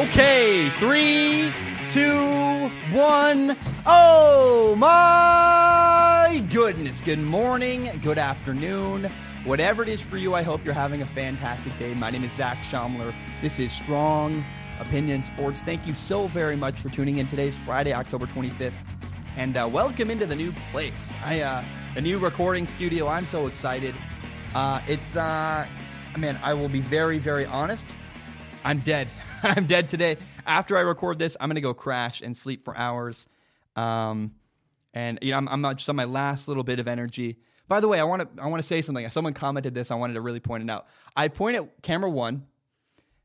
Okay, three, two, one. Oh my goodness. Good morning, good afternoon. Whatever it is for you, I hope you're having a fantastic day. My name is Zach Shomler. This is Strong Opinion Sports. Thank you so very much for tuning in. Today's Friday, October 25th. And uh, welcome into the new place. I uh, the new recording studio. I'm so excited. Uh, it's uh, man, I will be very, very honest. I'm dead. I'm dead today. After I record this, I'm gonna go crash and sleep for hours. Um, and you know, I'm, I'm just on my last little bit of energy. By the way, I want to I want to say something. Someone commented this. I wanted to really point it out. I point at camera one,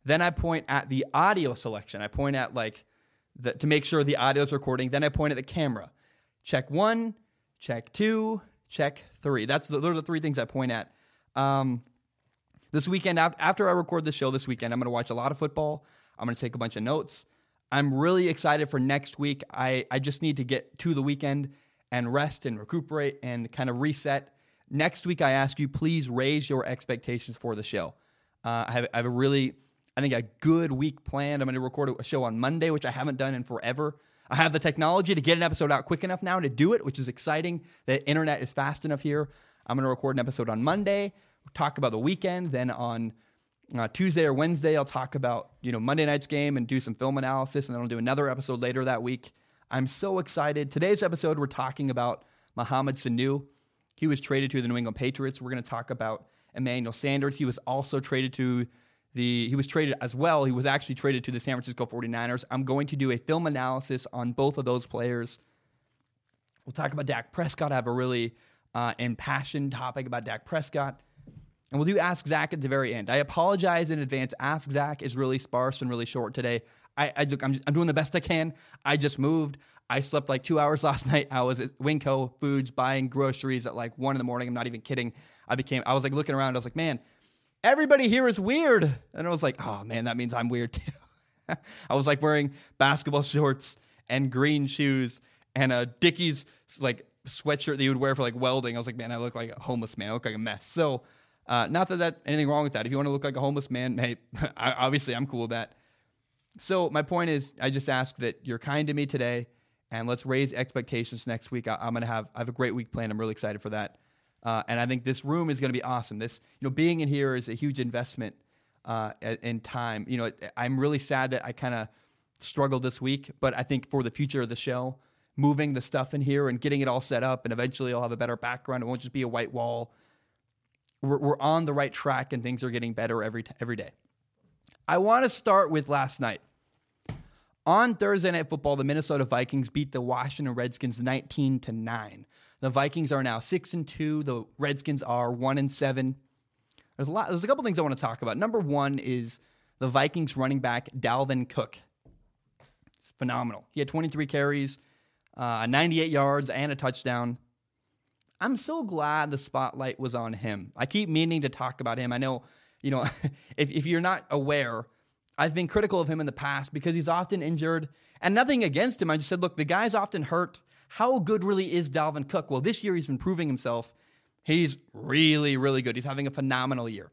then I point at the audio selection. I point at like the, to make sure the audio is recording. Then I point at the camera. Check one, check two, check three. That's the, those are the three things I point at. Um, this weekend, after I record the show this weekend, I'm going to watch a lot of football. I'm going to take a bunch of notes. I'm really excited for next week. I, I just need to get to the weekend and rest and recuperate and kind of reset. Next week, I ask you, please raise your expectations for the show. Uh, I, have, I have a really, I think, a good week planned. I'm going to record a show on Monday, which I haven't done in forever. I have the technology to get an episode out quick enough now to do it, which is exciting. The internet is fast enough here. I'm going to record an episode on Monday, talk about the weekend. Then on uh, Tuesday or Wednesday, I'll talk about you know Monday night's game and do some film analysis, and then I'll do another episode later that week. I'm so excited. Today's episode, we're talking about Mohamed Sanu. He was traded to the New England Patriots. We're going to talk about Emmanuel Sanders. He was also traded to the he was traded as well. He was actually traded to the San Francisco 49ers. I'm going to do a film analysis on both of those players. We'll talk about Dak Prescott. I have a really uh, impassioned topic about Dak Prescott. And we'll do Ask Zach at the very end. I apologize in advance. Ask Zach is really sparse and really short today. I, I am I'm doing the best I can. I just moved. I slept like two hours last night. I was at Winco Foods buying groceries at like one in the morning. I'm not even kidding. I became, I was like looking around. I was like, man, everybody here is weird. And I was like, oh man, that means I'm weird too. I was like wearing basketball shorts and green shoes and a Dickies like sweatshirt that you would wear for like welding. I was like, man, I look like a homeless man. I look like a mess. So, uh, not that that's anything wrong with that. If you want to look like a homeless man, hey, I, obviously I'm cool with that. So my point is, I just ask that you're kind to me today, and let's raise expectations next week. I, am gonna have I have a great week planned. I'm really excited for that, uh, and I think this room is gonna be awesome. This you know being in here is a huge investment uh, in time. You know I'm really sad that I kind of struggled this week, but I think for the future of the show, moving the stuff in here and getting it all set up, and eventually I'll have a better background. It won't just be a white wall we're, we're on the right track and things are getting better every, t- every day. I want to start with last night. On Thursday Night Football, the Minnesota Vikings beat the Washington Redskins 19 to 9. The Vikings are now 6 and 2, the Redskins are 1 and 7. There's a lot there's a couple things I want to talk about. Number 1 is the Vikings running back Dalvin Cook. It's phenomenal. He had 23 carries, uh, 98 yards and a touchdown. I'm so glad the spotlight was on him. I keep meaning to talk about him. I know, you know, if, if you're not aware, I've been critical of him in the past because he's often injured and nothing against him. I just said, look, the guy's often hurt. How good really is Dalvin Cook? Well, this year he's been proving himself. He's really, really good. He's having a phenomenal year.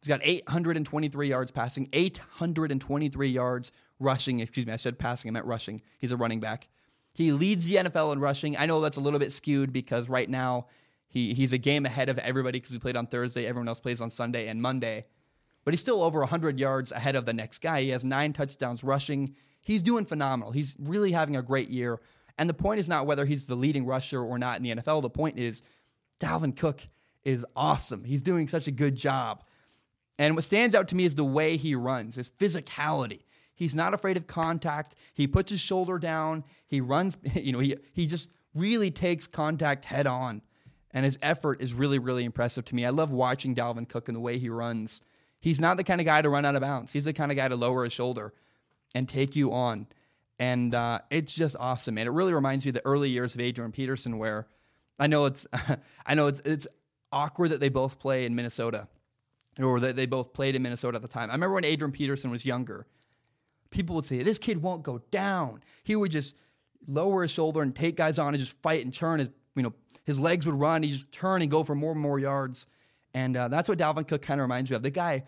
He's got 823 yards passing, 823 yards rushing. Excuse me, I said passing, I meant rushing. He's a running back. He leads the NFL in rushing. I know that's a little bit skewed because right now he, he's a game ahead of everybody because he played on Thursday. Everyone else plays on Sunday and Monday. But he's still over 100 yards ahead of the next guy. He has nine touchdowns rushing. He's doing phenomenal. He's really having a great year. And the point is not whether he's the leading rusher or not in the NFL. The point is Dalvin Cook is awesome. He's doing such a good job. And what stands out to me is the way he runs, his physicality. He's not afraid of contact. He puts his shoulder down. He runs, you know, he, he just really takes contact head on. And his effort is really, really impressive to me. I love watching Dalvin Cook and the way he runs. He's not the kind of guy to run out of bounds. He's the kind of guy to lower his shoulder and take you on. And uh, it's just awesome. And it really reminds me of the early years of Adrian Peterson, where I know it's, I know it's, it's awkward that they both play in Minnesota, or that they both played in Minnesota at the time. I remember when Adrian Peterson was younger people would say, This kid won't go down. He would just lower his shoulder and take guys on and just fight and turn. His, you know, his legs would run. He'd just turn and go for more and more yards. And uh, that's what Dalvin Cook kind of reminds me of. The guy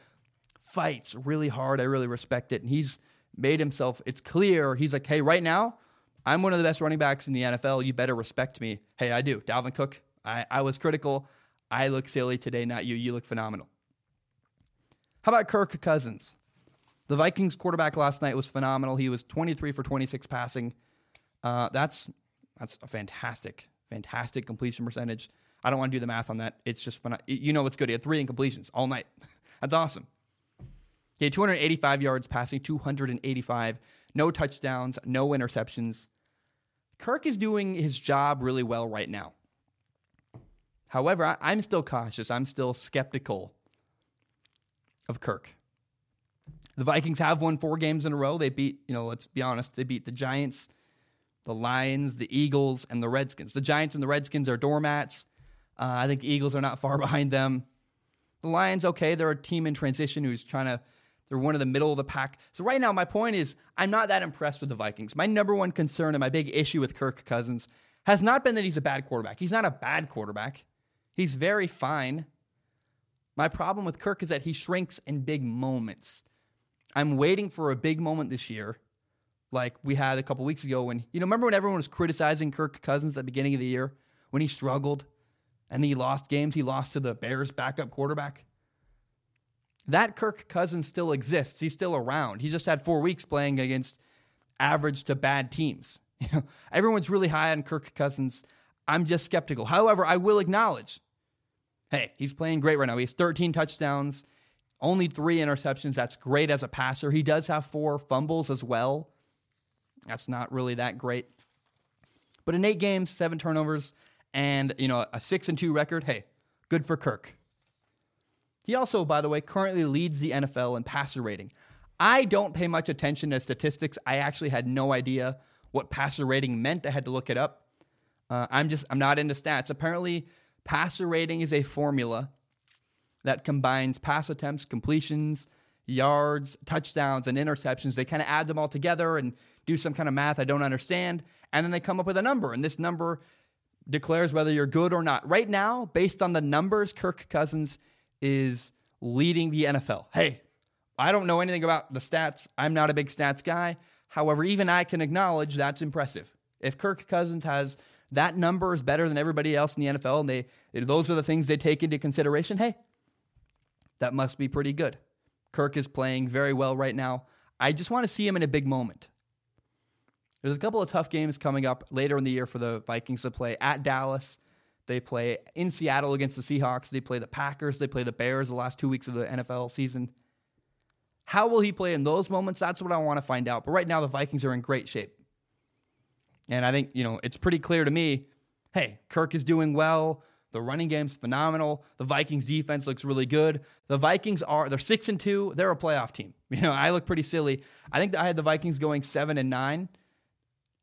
fights really hard. I really respect it. And he's made himself, it's clear. He's like, hey, right now, I'm one of the best running backs in the NFL. You better respect me. Hey, I do. Dalvin Cook, I, I was critical. I look silly today, not you. You look phenomenal. How about Kirk Cousins? The Vikings quarterback last night was phenomenal. He was 23 for 26 passing. Uh, that's that's a fantastic, fantastic completion percentage. I don't want to do the math on that. It's just fun. You know what's good. He had three incompletions all night. that's awesome. He had 285 yards passing, 285, no touchdowns, no interceptions. Kirk is doing his job really well right now. However, I, am still cautious. I'm still skeptical of Kirk. The Vikings have won four games in a row. They beat, you know, let's be honest, they beat the Giants, the Lions, the Eagles, and the Redskins. The Giants and the Redskins are doormats. Uh, I think the Eagles are not far behind them. The Lions, okay, they're a team in transition who's trying to, they're one of the middle of the pack. So right now, my point is, I'm not that impressed with the Vikings. My number one concern and my big issue with Kirk Cousins has not been that he's a bad quarterback. He's not a bad quarterback. He's very fine. My problem with Kirk is that he shrinks in big moments. I'm waiting for a big moment this year, like we had a couple weeks ago when, you know, remember when everyone was criticizing Kirk Cousins at the beginning of the year when he struggled and he lost games? He lost to the Bears backup quarterback. That Kirk Cousins still exists. He's still around. He just had four weeks playing against average to bad teams. You know, everyone's really high on Kirk Cousins. I'm just skeptical. However, I will acknowledge hey, he's playing great right now. He has 13 touchdowns, only three interceptions. That's great as a passer. He does have four fumbles as well. That's not really that great. But in eight games, seven turnovers, and you know a six and two record. Hey, good for Kirk. He also, by the way, currently leads the NFL in passer rating. I don't pay much attention to statistics. I actually had no idea what passer rating meant. I had to look it up. Uh, I'm just I'm not into stats. Apparently, Passer rating is a formula that combines pass attempts, completions, yards, touchdowns, and interceptions. They kind of add them all together and do some kind of math I don't understand. And then they come up with a number. And this number declares whether you're good or not. Right now, based on the numbers, Kirk Cousins is leading the NFL. Hey, I don't know anything about the stats. I'm not a big stats guy. However, even I can acknowledge that's impressive. If Kirk Cousins has that number is better than everybody else in the NFL, and they those are the things they take into consideration. Hey, that must be pretty good. Kirk is playing very well right now. I just want to see him in a big moment. There's a couple of tough games coming up later in the year for the Vikings to play at Dallas. They play in Seattle against the Seahawks. They play the Packers. They play the Bears the last two weeks of the NFL season. How will he play in those moments? That's what I want to find out. But right now, the Vikings are in great shape. And I think, you know, it's pretty clear to me hey, Kirk is doing well. The running game's phenomenal. The Vikings defense looks really good. The Vikings are they're 6 and 2. They're a playoff team. You know, I look pretty silly. I think I had the Vikings going 7 and 9.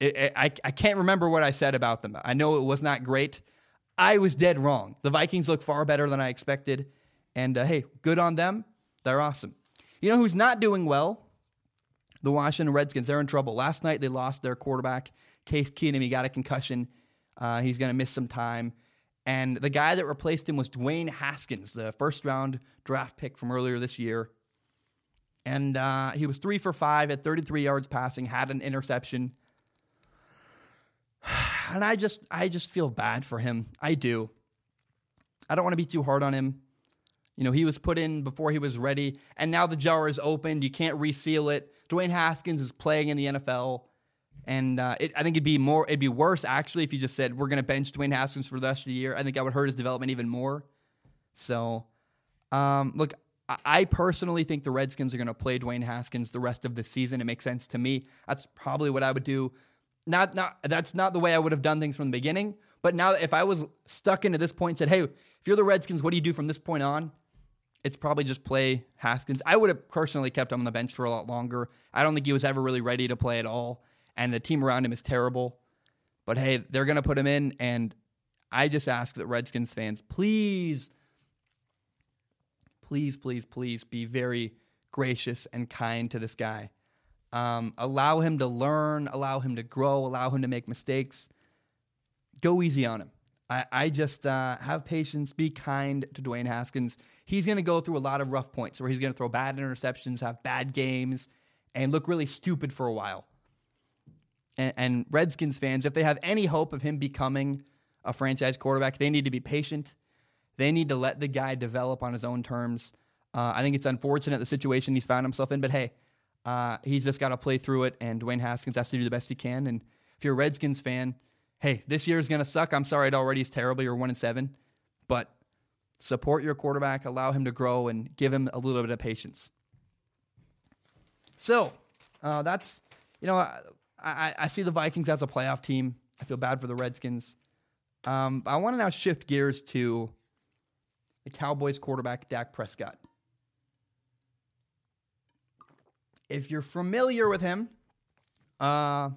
It, it, I, I can't remember what I said about them. I know it was not great. I was dead wrong. The Vikings look far better than I expected. And uh, hey, good on them. They're awesome. You know who's not doing well? The Washington Redskins. They're in trouble. Last night they lost their quarterback Case Keenum, he got a concussion. Uh, he's going to miss some time. And the guy that replaced him was Dwayne Haskins, the first round draft pick from earlier this year. And uh, he was three for five at 33 yards passing, had an interception. And I just, I just feel bad for him. I do. I don't want to be too hard on him. You know, he was put in before he was ready, and now the jar is opened. You can't reseal it. Dwayne Haskins is playing in the NFL. And uh, it, I think it'd be more, it'd be worse actually if you just said we're going to bench Dwayne Haskins for the rest of the year. I think that would hurt his development even more. So, um, look, I, personally think the Redskins are going to play Dwayne Haskins the rest of the season. It makes sense to me. That's probably what I would do. Not, not that's not the way I would have done things from the beginning. But now, if I was stuck into this point and said, "Hey, if you're the Redskins, what do you do from this point on?" It's probably just play Haskins. I would have personally kept him on the bench for a lot longer. I don't think he was ever really ready to play at all and the team around him is terrible. But hey, they're going to put him in. And I just ask that Redskins fans, please, please, please, please be very gracious and kind to this guy. Um, allow him to learn, allow him to grow, allow him to make mistakes. Go easy on him. I, I just uh, have patience, be kind to Dwayne Haskins. He's going to go through a lot of rough points where he's going to throw bad interceptions, have bad games and look really stupid for a while. And, and Redskins fans, if they have any hope of him becoming a franchise quarterback, they need to be patient. They need to let the guy develop on his own terms. Uh, I think it's unfortunate the situation he's found himself in, but hey, uh, he's just got to play through it, and Dwayne Haskins has to do the best he can. And if you're a Redskins fan, hey, this year is going to suck. I'm sorry it already is terrible. You're one and seven, but support your quarterback, allow him to grow, and give him a little bit of patience. So uh, that's you know I, I, see the Vikings as a playoff team. I feel bad for the Redskins. Um, I want to now shift gears to the Cowboys quarterback Dak Prescott. If you're familiar with him, uh,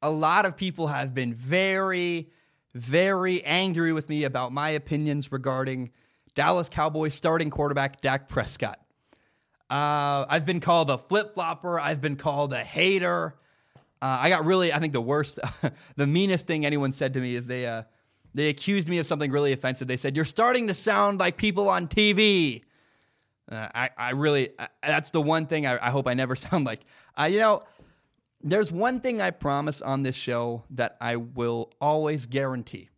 a lot of people have been very, very angry with me about my opinions regarding Dallas Cowboys starting quarterback Dak Prescott. Uh, I've been called a flip flopper. I've been called a hater. Uh, I got really, I think the worst, the meanest thing anyone said to me is they uh, they accused me of something really offensive. They said you're starting to sound like people on TV. Uh, I, I really, I, that's the one thing I, I, hope I never sound like. you know, there's one thing I promise on this show that I will always guarantee.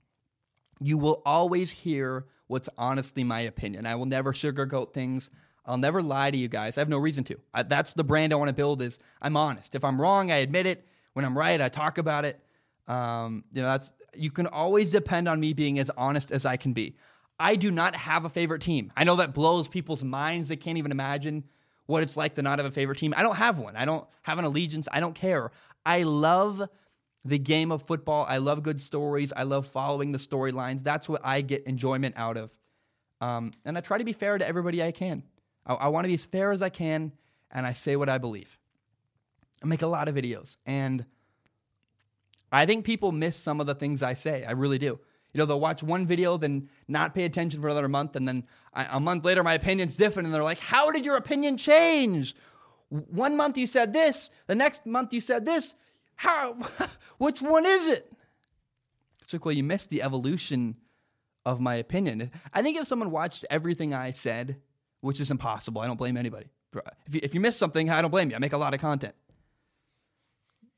You will always hear what's honestly my opinion. I will never sugarcoat things. I'll never lie to you guys. I have no reason to. I, that's the brand I want to build. Is I'm honest. If I'm wrong, I admit it. When I'm right, I talk about it. Um, you know, that's you can always depend on me being as honest as I can be. I do not have a favorite team. I know that blows people's minds. They can't even imagine what it's like to not have a favorite team. I don't have one. I don't have an allegiance. I don't care. I love the game of football. I love good stories. I love following the storylines. That's what I get enjoyment out of. Um, and I try to be fair to everybody I can. I, I want to be as fair as I can, and I say what I believe. I make a lot of videos, and I think people miss some of the things I say. I really do. You know, they'll watch one video, then not pay attention for another month, and then a month later, my opinion's different, and they're like, How did your opinion change? One month you said this, the next month you said this. How? Which one is it? It's like, well, you missed the evolution of my opinion. I think if someone watched everything I said, which is impossible, I don't blame anybody. If you, if you miss something, I don't blame you. I make a lot of content.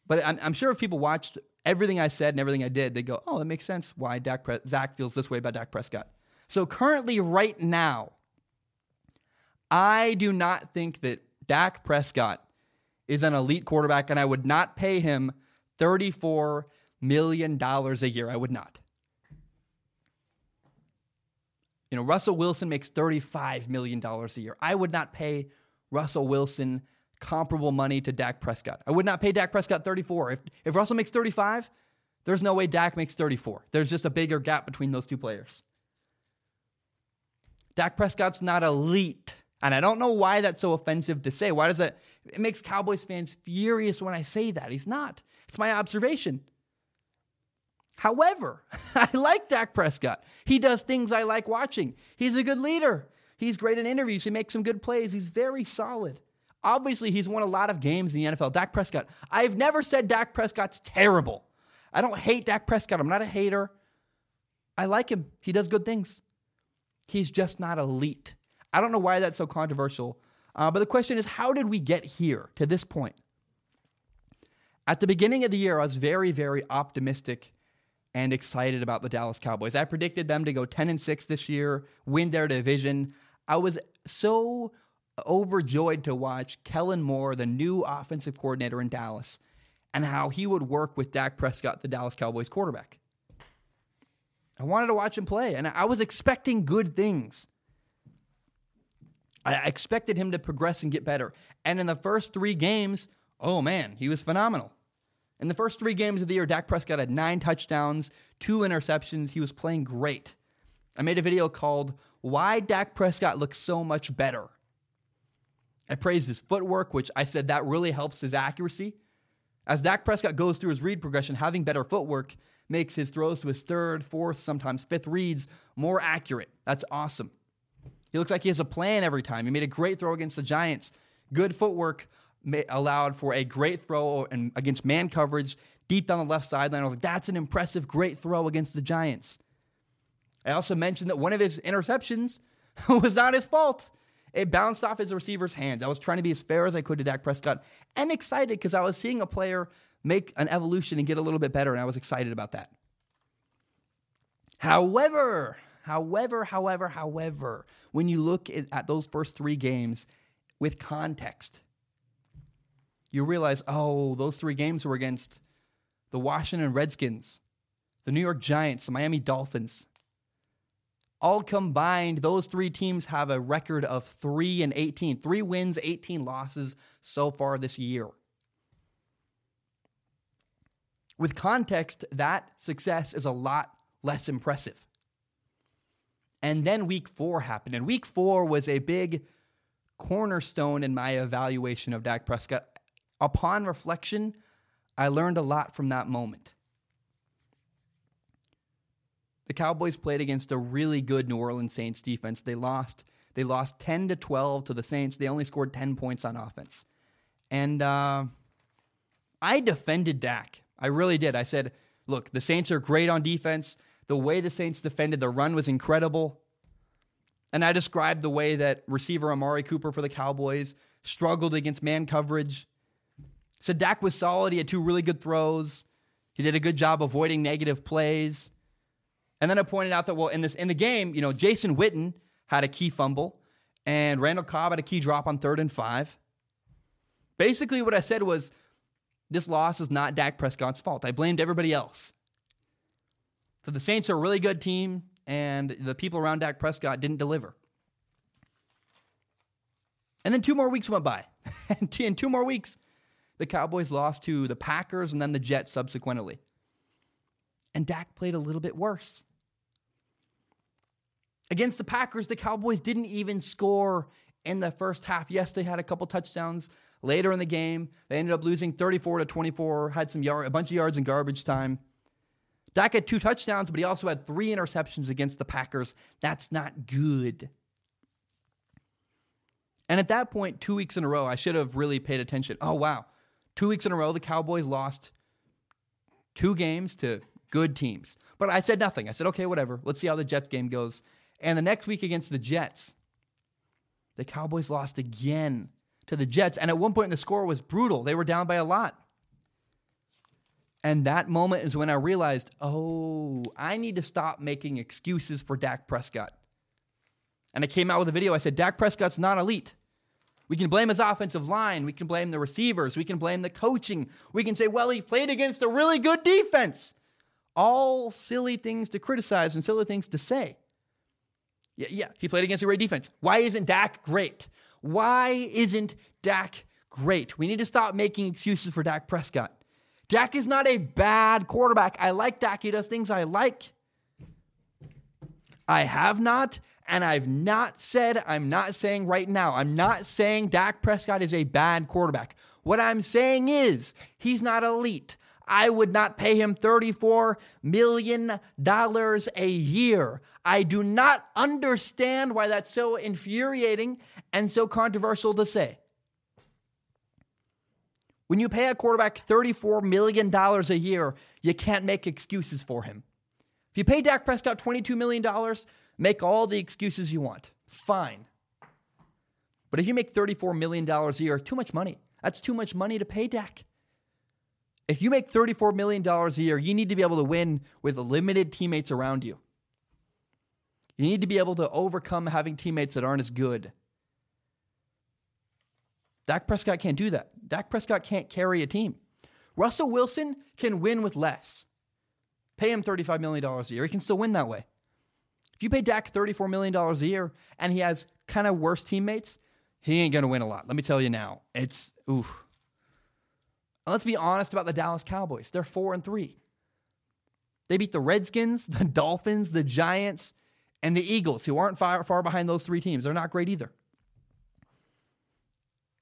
But I'm, I'm sure if people watched everything I said and everything I did, they go, oh, that makes sense why Dak Pre- Zach feels this way about Dak Prescott. So currently, right now, I do not think that Dak Prescott is an elite quarterback, and I would not pay him $34 million a year. I would not. You know, Russell Wilson makes $35 million a year. I would not pay Russell Wilson comparable money to Dak Prescott. I would not pay Dak Prescott 34. If, if Russell makes 35, there's no way Dak makes 34. There's just a bigger gap between those two players. Dak Prescott's not elite. And I don't know why that's so offensive to say. Why does it? It makes Cowboys fans furious when I say that. He's not. It's my observation. However, I like Dak Prescott. He does things I like watching. He's a good leader. He's great in interviews. He makes some good plays. He's very solid. Obviously, he's won a lot of games in the NFL. Dak Prescott. I've never said Dak Prescott's terrible. I don't hate Dak Prescott. I'm not a hater. I like him. He does good things. He's just not elite. I don't know why that's so controversial. Uh, but the question is, how did we get here to this point? At the beginning of the year, I was very, very optimistic and excited about the Dallas Cowboys. I predicted them to go 10 and 6 this year, win their division. I was so overjoyed to watch Kellen Moore, the new offensive coordinator in Dallas, and how he would work with Dak Prescott, the Dallas Cowboys quarterback. I wanted to watch him play, and I was expecting good things. I expected him to progress and get better. And in the first three games, oh man, he was phenomenal. In the first three games of the year, Dak Prescott had nine touchdowns, two interceptions. He was playing great. I made a video called Why Dak Prescott Looks So Much Better. I praised his footwork, which I said that really helps his accuracy. As Dak Prescott goes through his read progression, having better footwork makes his throws to his third, fourth, sometimes fifth reads more accurate. That's awesome. He looks like he has a plan every time. He made a great throw against the Giants. Good footwork allowed for a great throw and against man coverage deep down the left sideline. I was like, that's an impressive, great throw against the Giants. I also mentioned that one of his interceptions was not his fault. It bounced off his receiver's hands. I was trying to be as fair as I could to Dak Prescott and excited because I was seeing a player make an evolution and get a little bit better, and I was excited about that. However, however, however, however, when you look at, at those first three games with context, you realize, oh, those three games were against the Washington Redskins, the New York Giants, the Miami Dolphins. All combined, those three teams have a record of 3 and 18. 3 wins, 18 losses so far this year. With context, that success is a lot less impressive. And then week four happened. And week four was a big cornerstone in my evaluation of Dak Prescott. Upon reflection, I learned a lot from that moment. The Cowboys played against a really good New Orleans Saints defense. They lost. They lost 10 to 12 to the Saints. They only scored 10 points on offense. And uh, I defended Dak. I really did. I said, look, the Saints are great on defense. The way the Saints defended the run was incredible. And I described the way that receiver Amari Cooper for the Cowboys struggled against man coverage. So Dak was solid. He had two really good throws. He did a good job avoiding negative plays. And then I pointed out that well, in this in the game, you know, Jason Witten had a key fumble, and Randall Cobb had a key drop on third and five. Basically, what I said was, this loss is not Dak Prescott's fault. I blamed everybody else. So the Saints are a really good team, and the people around Dak Prescott didn't deliver. And then two more weeks went by. and two more weeks, the Cowboys lost to the Packers and then the Jets subsequently. And Dak played a little bit worse. Against the Packers, the Cowboys didn't even score in the first half. Yes, they had a couple touchdowns later in the game. They ended up losing 34 to 24, had some yard, a bunch of yards in garbage time. Dak had two touchdowns, but he also had three interceptions against the Packers. That's not good. And at that point, two weeks in a row, I should have really paid attention. Oh, wow. Two weeks in a row, the Cowboys lost two games to good teams. But I said nothing. I said, okay, whatever. Let's see how the Jets game goes. And the next week against the Jets, the Cowboys lost again to the Jets. And at one point, the score was brutal. They were down by a lot. And that moment is when I realized, oh, I need to stop making excuses for Dak Prescott. And I came out with a video. I said, Dak Prescott's not elite. We can blame his offensive line. We can blame the receivers. We can blame the coaching. We can say, well, he played against a really good defense. All silly things to criticize and silly things to say. Yeah, yeah, he played against a great defense. Why isn't Dak great? Why isn't Dak great? We need to stop making excuses for Dak Prescott. Dak is not a bad quarterback. I like Dak. He does things I like. I have not, and I've not said, I'm not saying right now, I'm not saying Dak Prescott is a bad quarterback. What I'm saying is he's not elite. I would not pay him $34 million a year. I do not understand why that's so infuriating and so controversial to say. When you pay a quarterback $34 million a year, you can't make excuses for him. If you pay Dak Prescott $22 million, make all the excuses you want. Fine. But if you make $34 million a year, too much money. That's too much money to pay Dak. If you make $34 million a year, you need to be able to win with limited teammates around you. You need to be able to overcome having teammates that aren't as good. Dak Prescott can't do that. Dak Prescott can't carry a team. Russell Wilson can win with less. Pay him $35 million a year. He can still win that way. If you pay Dak $34 million a year and he has kind of worse teammates, he ain't going to win a lot. Let me tell you now. It's, ooh. let's be honest about the Dallas Cowboys. They're 4 and 3. They beat the Redskins, the Dolphins, the Giants, and the Eagles, who aren't far, far behind those three teams. They're not great either.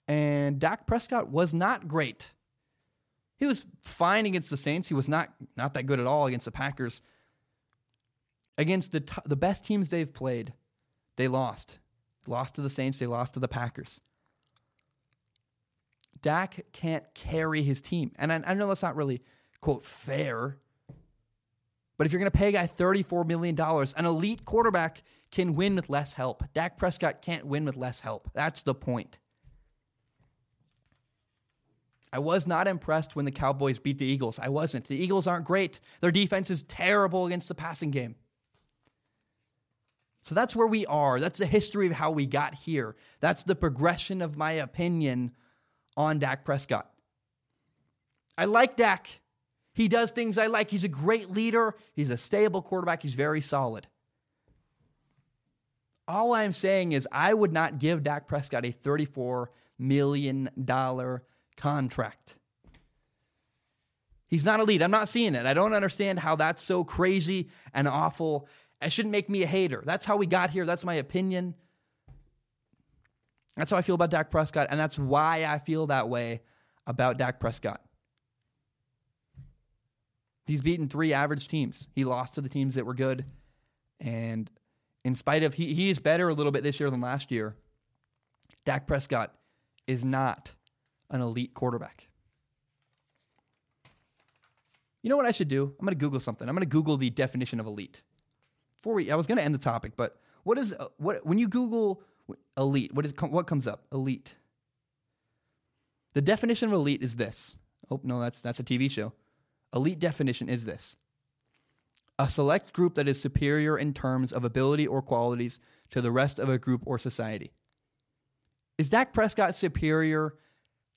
And Dak Prescott was not great. He was fine against the Saints. He was not not that good at all against the Packers. Against the t- the best teams they've played, they lost. Lost to the Saints, they lost to the Packers. Dak can't carry his team. And I, I know that's not really, quote, fair, But if you're going to pay a guy $34 million, an elite quarterback can win with less help. Dak Prescott can't win with less help. That's the point. I was not impressed when the Cowboys beat the Eagles. I wasn't. The Eagles aren't great. Their defense is terrible against the passing game. So that's where we are. That's the history of how we got here. That's the progression of my opinion on Dak Prescott. I like Dak. He does things I like. He's a great leader. He's a stable quarterback. He's very solid. All I'm saying is I would not give Dak Prescott a $34 million contract. He's not elite. I'm not seeing it. I don't understand how that's so crazy and awful. It shouldn't make me a hater. That's how we got here. That's my opinion. That's how I feel about Dak Prescott, and that's why I feel that way about Dak Prescott. He's beaten three average teams. He lost to the teams that were good. And in spite of he, he is better a little bit this year than last year, Dak Prescott is not an elite quarterback. You know what I should do? I'm going to Google something. I'm going to Google the definition of elite. Before we, I was going to end the topic, but what is uh, what when you Google elite? What is what comes up? Elite. The definition of elite is this. Oh no, that's that's a TV show. Elite definition is this: a select group that is superior in terms of ability or qualities to the rest of a group or society. Is Dak Prescott superior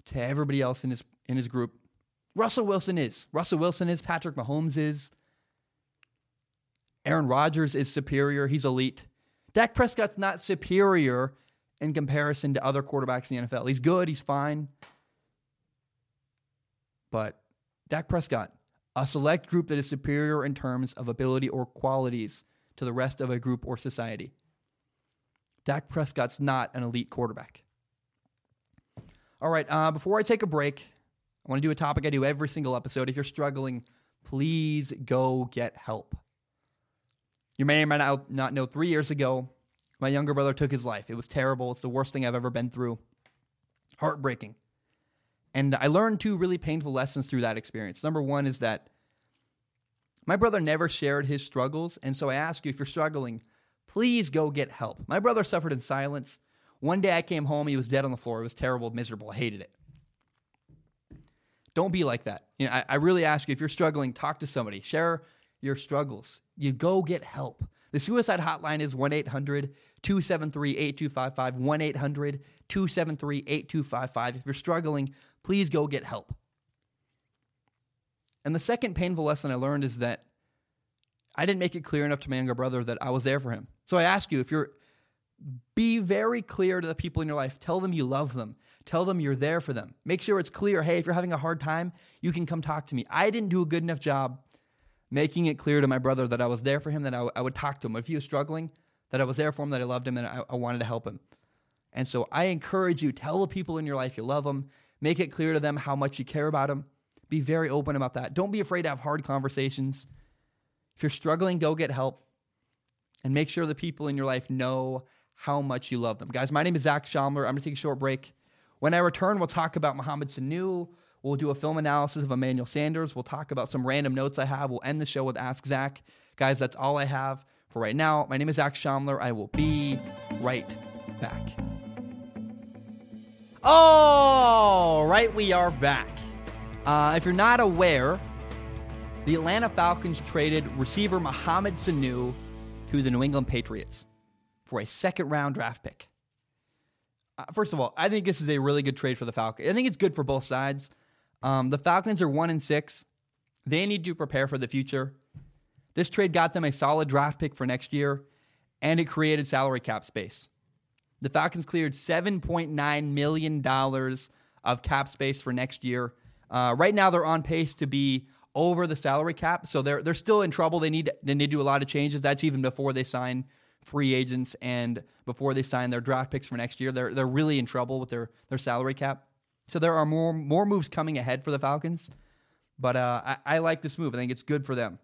to everybody else in his in his group. Russell Wilson is. Russell Wilson is. Patrick Mahomes is. Aaron Rodgers is superior. He's elite. Dak Prescott's not superior in comparison to other quarterbacks in the NFL. He's good. He's fine. But Dak Prescott, a select group that is superior in terms of ability or qualities to the rest of a group or society. Dak Prescott's not an elite quarterback. All right, uh, before I take a break, I want to do a topic I do every single episode. If you're struggling, please go get help. You may or may not know three years ago, my younger brother took his life. It was terrible. It's the worst thing I've ever been through. Heartbreaking. And I learned two really painful lessons through that experience. Number one is that my brother never shared his struggles. And so I ask you, if you're struggling, please go get help. My brother suffered in silence. One day I came home, he was dead on the floor. It was terrible, miserable. I hated it. Don't be like that. You know, I, I really ask you if you're struggling, talk to somebody, share your struggles. You go get help. The suicide hotline is 1 800 273 8255. 1 800 273 8255. If you're struggling, please go get help. And the second painful lesson I learned is that I didn't make it clear enough to my younger brother that I was there for him. So I ask you if you're be very clear to the people in your life. Tell them you love them. Tell them you're there for them. Make sure it's clear hey, if you're having a hard time, you can come talk to me. I didn't do a good enough job making it clear to my brother that I was there for him, that I, w- I would talk to him. If he was struggling, that I was there for him, that I loved him, and I, I wanted to help him. And so I encourage you tell the people in your life you love them. Make it clear to them how much you care about them. Be very open about that. Don't be afraid to have hard conversations. If you're struggling, go get help. And make sure the people in your life know how much you love them. Guys, my name is Zach Shomler. I'm going to take a short break. When I return, we'll talk about Mohamed Sanu. We'll do a film analysis of Emmanuel Sanders. We'll talk about some random notes I have. We'll end the show with Ask Zach. Guys, that's all I have for right now. My name is Zach Shomler. I will be right back. All right, we are back. Uh, if you're not aware, the Atlanta Falcons traded receiver Mohamed Sanu to the New England Patriots for a second round draft pick. Uh, first of all, I think this is a really good trade for the Falcons. I think it's good for both sides. Um, the Falcons are one and six. They need to prepare for the future. This trade got them a solid draft pick for next year, and it created salary cap space. The Falcons cleared $7.9 million of cap space for next year. Uh, right now, they're on pace to be over the salary cap, so they're they're still in trouble. They need they need to do a lot of changes. That's even before they sign free agents and before they sign their draft picks for next year. They're they're really in trouble with their their salary cap. So there are more more moves coming ahead for the Falcons, but uh, I, I like this move. I think it's good for them.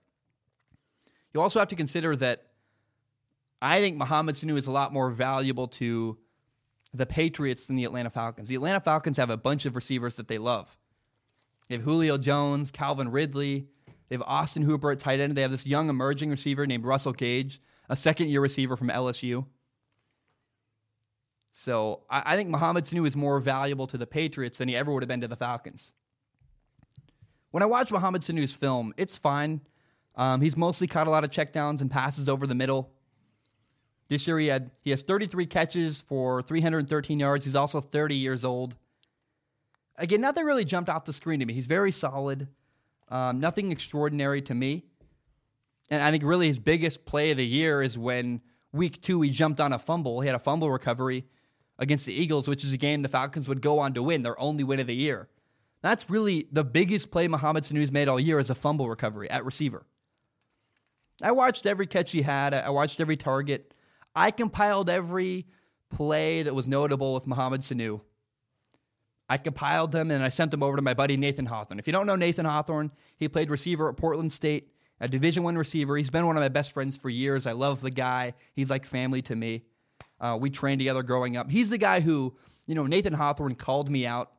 You also have to consider that I think Mohamed Sanu is a lot more valuable to the Patriots than the Atlanta Falcons. The Atlanta Falcons have a bunch of receivers that they love. They have Julio Jones, Calvin Ridley, They have Austin Hooper at tight end. They have this young emerging receiver named Russell Gage, a second year receiver from LSU. So I, I think Mohamed Sanu is more valuable to the Patriots than he ever would have been to the Falcons. When I watch Mohamed Sanu's film, it's fine. Um, he's mostly caught a lot of checkdowns and passes over the middle. This year he had he has 33 catches for 313 yards. He's also 30 years old. Again, nothing really jumped off the screen to me. He's very solid. Um, nothing extraordinary to me. And I think really his biggest play of the year is when week two he jumped on a fumble. He had a fumble recovery against the Eagles, which is a game the Falcons would go on to win, their only win of the year. That's really the biggest play Mohamed Sanu's made all year is a fumble recovery at receiver. I watched every catch he had. I watched every target. I compiled every play that was notable with Mohamed Sanu. I compiled them and I sent them over to my buddy Nathan Hawthorne. If you don't know Nathan Hawthorne, he played receiver at Portland State, a Division One receiver. He's been one of my best friends for years. I love the guy. He's like family to me. Uh, we trained together growing up. He's the guy who, you know, Nathan Hawthorne called me out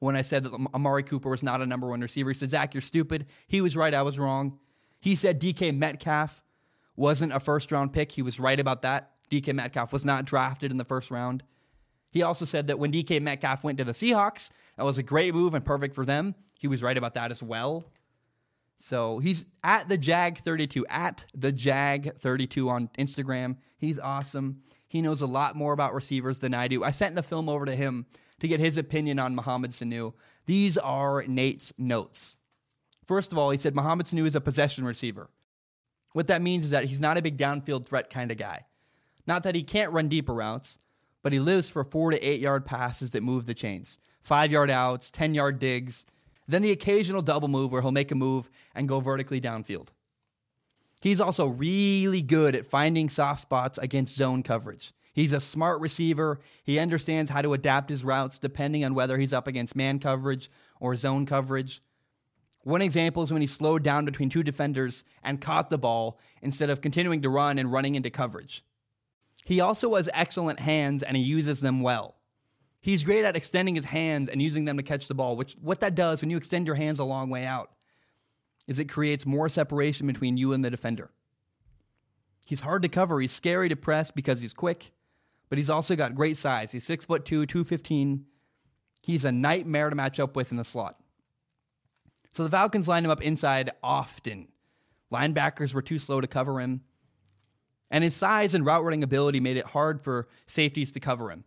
when I said that Amari Cooper was not a number one receiver. He said, Zach, you're stupid. He was right. I was wrong. He said DK Metcalf wasn't a first round pick. He was right about that. DK Metcalf was not drafted in the first round. He also said that when DK Metcalf went to the Seahawks, that was a great move and perfect for them. He was right about that as well. So he's at the Jag 32, at the Jag 32 on Instagram. He's awesome. He knows a lot more about receivers than I do. I sent the film over to him to get his opinion on Mohamed Sanu. These are Nate's notes. First of all, he said Mohamed Sanu is a possession receiver. What that means is that he's not a big downfield threat kind of guy. Not that he can't run deeper routes, but he lives for four to eight yard passes that move the chains. Five yard outs, 10 yard digs, then the occasional double move where he'll make a move and go vertically downfield. He's also really good at finding soft spots against zone coverage. He's a smart receiver. He understands how to adapt his routes depending on whether he's up against man coverage or zone coverage. One example is when he slowed down between two defenders and caught the ball instead of continuing to run and running into coverage. He also has excellent hands and he uses them well. He's great at extending his hands and using them to catch the ball, which what that does when you extend your hands a long way out is it creates more separation between you and the defender. He's hard to cover. He's scary to press because he's quick, but he's also got great size. He's six foot two, 215. He's a nightmare to match up with in the slot. So the Falcons lined him up inside often. Linebackers were too slow to cover him. And his size and route running ability made it hard for safeties to cover him.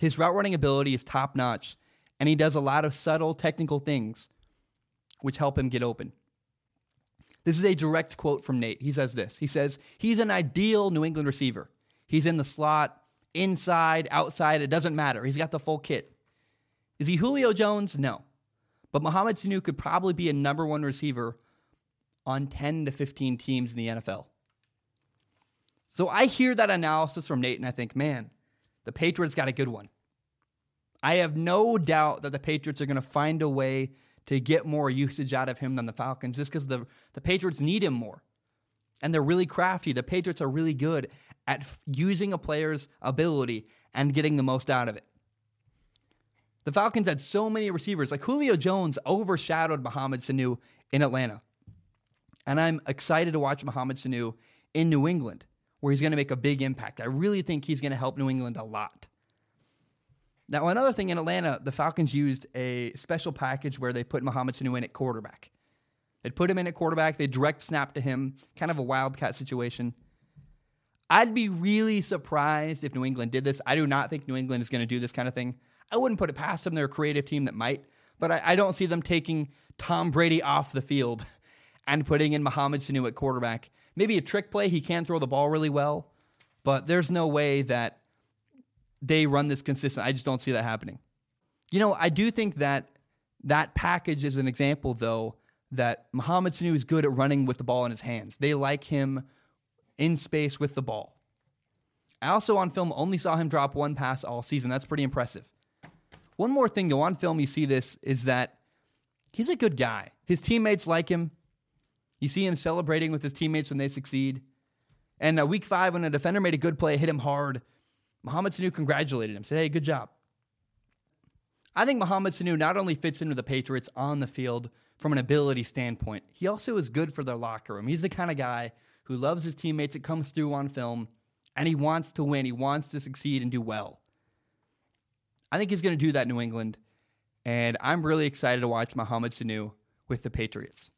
His route running ability is top notch, and he does a lot of subtle technical things which help him get open. This is a direct quote from Nate. He says this He says, He's an ideal New England receiver. He's in the slot, inside, outside, it doesn't matter. He's got the full kit. Is he Julio Jones? No. But Mohamed Sanu could probably be a number one receiver on 10 to 15 teams in the NFL. So I hear that analysis from Nate and I think, man, the Patriots got a good one. I have no doubt that the Patriots are going to find a way to get more usage out of him than the Falcons just because the, the Patriots need him more. And they're really crafty. The Patriots are really good at f- using a player's ability and getting the most out of it. The Falcons had so many receivers. Like Julio Jones overshadowed Mohamed Sanu in Atlanta. And I'm excited to watch Mohamed Sanu in New England, where he's going to make a big impact. I really think he's going to help New England a lot. Now, another thing in Atlanta, the Falcons used a special package where they put Mohamed Sanu in at quarterback. They'd put him in at quarterback, they direct snap to him, kind of a wildcat situation. I'd be really surprised if New England did this. I do not think New England is going to do this kind of thing. I wouldn't put it past them. They're a creative team that might, but I, I don't see them taking Tom Brady off the field and putting in Mohamed Sanu at quarterback. Maybe a trick play. He can throw the ball really well, but there's no way that they run this consistent. I just don't see that happening. You know, I do think that that package is an example, though, that Mohamed Sanu is good at running with the ball in his hands. They like him in space with the ball. I also on film only saw him drop one pass all season. That's pretty impressive. One more thing, though, on film, you see this is that he's a good guy. His teammates like him. You see him celebrating with his teammates when they succeed. And uh, week five, when a defender made a good play, hit him hard, Mohamed Sanu congratulated him, said, Hey, good job. I think Mohamed Sanu not only fits into the Patriots on the field from an ability standpoint, he also is good for their locker room. He's the kind of guy who loves his teammates. It comes through on film, and he wants to win. He wants to succeed and do well. I think he's going to do that in New England, and I'm really excited to watch Mohamed Sanu with the Patriots.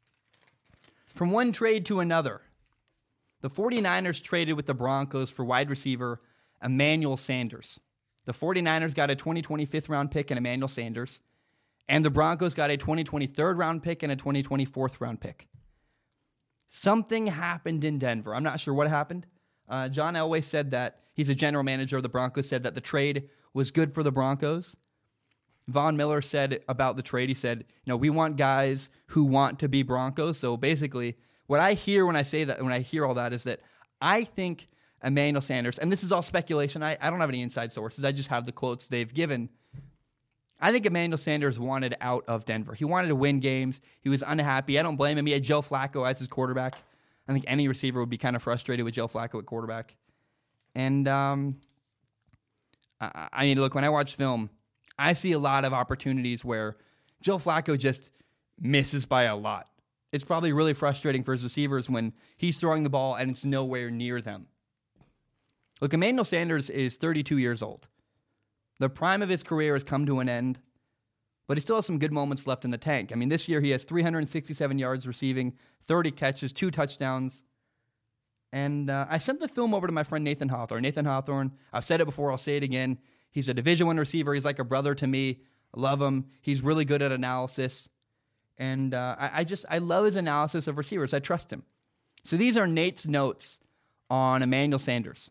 From one trade to another, the 49ers traded with the Broncos for wide receiver Emmanuel Sanders. The 49ers got a 2020 fifth round pick and Emmanuel Sanders, and the Broncos got a 2020 third round pick and a 2020 fourth round pick. Something happened in Denver. I'm not sure what happened. Uh, John Elway said that he's a general manager of the Broncos, said that the trade was good for the Broncos. Von Miller said about the trade, he said, you know, we want guys who want to be Broncos. So basically, what I hear when I say that, when I hear all that, is that I think Emmanuel Sanders, and this is all speculation. I, I don't have any inside sources. I just have the quotes they've given. I think Emmanuel Sanders wanted out of Denver. He wanted to win games. He was unhappy. I don't blame him. He had Joe Flacco as his quarterback. I think any receiver would be kind of frustrated with Joe Flacco at quarterback. And um, I, I mean, look, when I watch film, I see a lot of opportunities where Joe Flacco just misses by a lot. It's probably really frustrating for his receivers when he's throwing the ball and it's nowhere near them. Look, Emmanuel Sanders is 32 years old. The prime of his career has come to an end, but he still has some good moments left in the tank. I mean, this year he has 367 yards receiving, 30 catches, two touchdowns. And uh, I sent the film over to my friend Nathan Hawthorne. Nathan Hawthorne, I've said it before, I'll say it again. He's a Division One receiver. He's like a brother to me. I love him. He's really good at analysis, and uh, I, I just I love his analysis of receivers. I trust him. So these are Nate's notes on Emmanuel Sanders.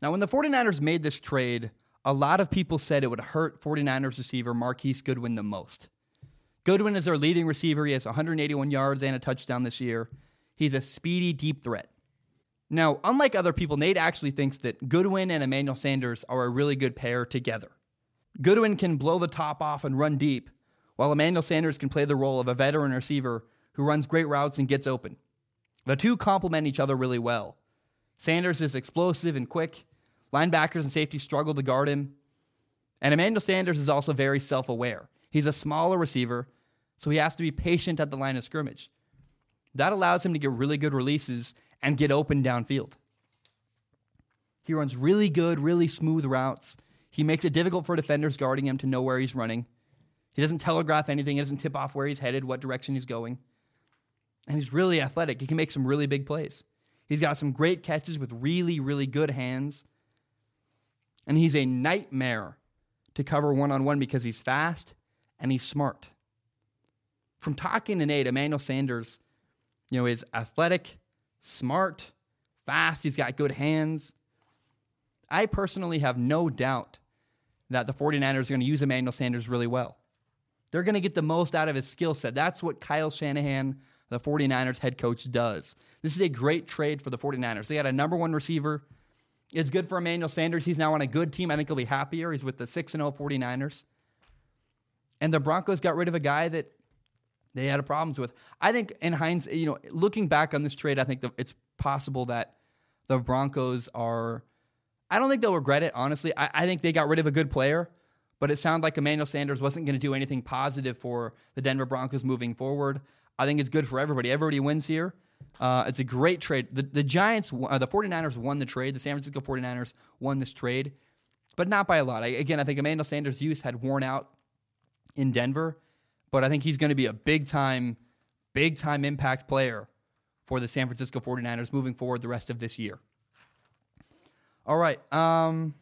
Now, when the 49ers made this trade, a lot of people said it would hurt 49ers receiver Marquise Goodwin the most. Goodwin is their leading receiver. He has 181 yards and a touchdown this year. He's a speedy, deep threat. Now, unlike other people, Nate actually thinks that Goodwin and Emmanuel Sanders are a really good pair together. Goodwin can blow the top off and run deep, while Emmanuel Sanders can play the role of a veteran receiver who runs great routes and gets open. The two complement each other really well. Sanders is explosive and quick. Linebackers and safeties struggle to guard him. And Emmanuel Sanders is also very self aware. He's a smaller receiver, so he has to be patient at the line of scrimmage. That allows him to get really good releases and get open downfield. He runs really good, really smooth routes. He makes it difficult for defenders guarding him to know where he's running. He doesn't telegraph anything, he doesn't tip off where he's headed, what direction he's going. And he's really athletic. He can make some really big plays. He's got some great catches with really, really good hands. And he's a nightmare to cover one on one because he's fast and he's smart. From talking to Nate, Emmanuel Sanders, you know, is athletic, smart, fast. He's got good hands. I personally have no doubt that the 49ers are going to use Emmanuel Sanders really well. They're going to get the most out of his skill set. That's what Kyle Shanahan, the 49ers head coach, does. This is a great trade for the 49ers. They got a number one receiver. It's good for Emmanuel Sanders. He's now on a good team. I think he'll be happier. He's with the 6 0 49ers. And the Broncos got rid of a guy that they had problems with. I think in hindsight, you know, looking back on this trade, I think it's possible that the Broncos are. I don't think they'll regret it, honestly. I, I think they got rid of a good player, but it sounded like Emmanuel Sanders wasn't going to do anything positive for the Denver Broncos moving forward. I think it's good for everybody. Everybody wins here. Uh, it's a great trade. The, the Giants, uh, the 49ers won the trade. The San Francisco 49ers won this trade, but not by a lot. I, again, I think Emmanuel Sanders' use had worn out in Denver but I think he's going to be a big time, big time impact player for the San Francisco 49ers moving forward the rest of this year. All right. Um,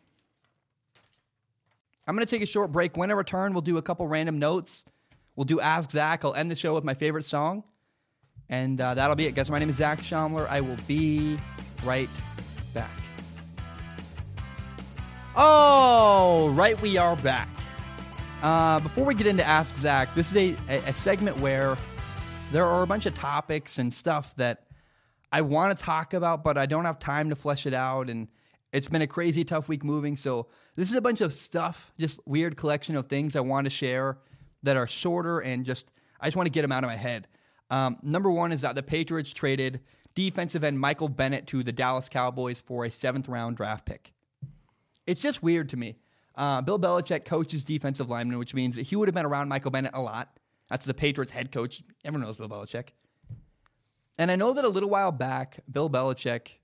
I'm going to take a short break. When I return, we'll do a couple random notes. We'll do Ask Zach. I'll end the show with my favorite song. And uh, that'll be it, guys. My name is Zach Shomler. I will be right back. Oh, right, we are back. Uh, before we get into Ask Zach, this is a, a, a segment where there are a bunch of topics and stuff that I want to talk about, but I don't have time to flesh it out. And it's been a crazy, tough week moving. So, this is a bunch of stuff, just weird collection of things I want to share that are shorter and just, I just want to get them out of my head. Um, number one is that the Patriots traded defensive end Michael Bennett to the Dallas Cowboys for a seventh round draft pick. It's just weird to me. Uh, Bill Belichick coaches defensive linemen, which means that he would have been around Michael Bennett a lot. That's the Patriots head coach. Everyone knows Bill Belichick. And I know that a little while back, Bill Belichick,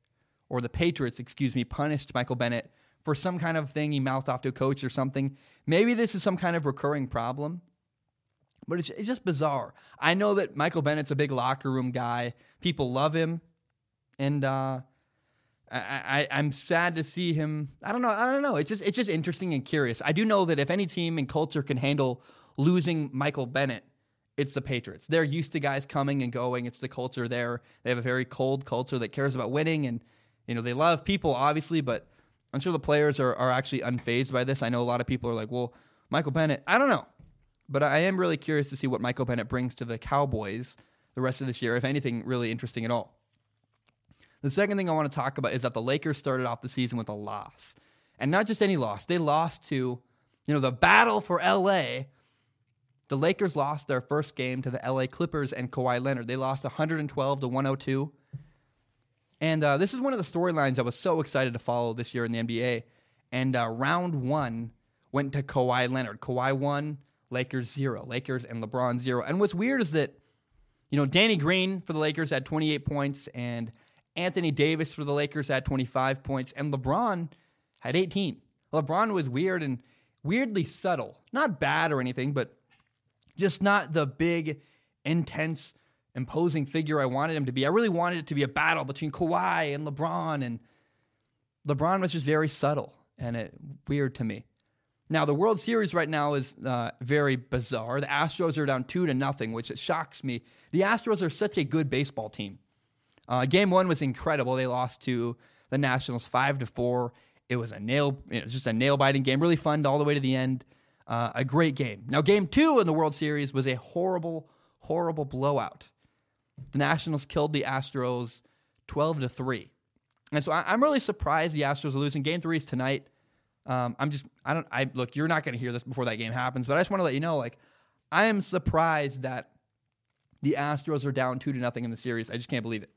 or the Patriots, excuse me, punished Michael Bennett for some kind of thing he mouthed off to a coach or something. Maybe this is some kind of recurring problem, but it's, it's just bizarre. I know that Michael Bennett's a big locker room guy. People love him. And uh, I, I, am sad to see him. I don't know. I don't know. It's just it's just interesting and curious. I do know that if any team and culture can handle losing Michael Bennett, it's the Patriots. They're used to guys coming and going. It's the culture there. They have a very cold culture that cares about winning, and you know they love people obviously, but I'm sure the players are, are actually unfazed by this. I know a lot of people are like, well, Michael Bennett, I don't know. But I am really curious to see what Michael Bennett brings to the Cowboys the rest of this year, if anything really interesting at all. The second thing I want to talk about is that the Lakers started off the season with a loss. And not just any loss, they lost to, you know, the battle for LA. The Lakers lost their first game to the LA Clippers and Kawhi Leonard. They lost 112 to 102. And uh, this is one of the storylines I was so excited to follow this year in the NBA. And uh, round one went to Kawhi Leonard. Kawhi won, Lakers zero. Lakers and LeBron zero. And what's weird is that, you know, Danny Green for the Lakers had 28 points, and Anthony Davis for the Lakers had 25 points, and LeBron had 18. LeBron was weird and weirdly subtle. Not bad or anything, but just not the big, intense imposing figure I wanted him to be. I really wanted it to be a battle between Kawhi and LeBron, and LeBron was just very subtle and it weird to me. Now the World Series right now is uh, very bizarre. The Astros are down two to nothing, which shocks me. The Astros are such a good baseball team. Uh, game one was incredible. They lost to the Nationals five to four. It was a nail. It was just a nail biting game. Really fun all the way to the end. Uh, a great game. Now game two in the World Series was a horrible, horrible blowout. The Nationals killed the Astros 12 to 3. And so I, am really surprised the Astros are losing. Game three is tonight. Um, I'm just, I don't, I look, you're not going to hear this before that game happens, but I just want to let you know, like, I am surprised that the Astros are down two to nothing in the series. I just can't believe it.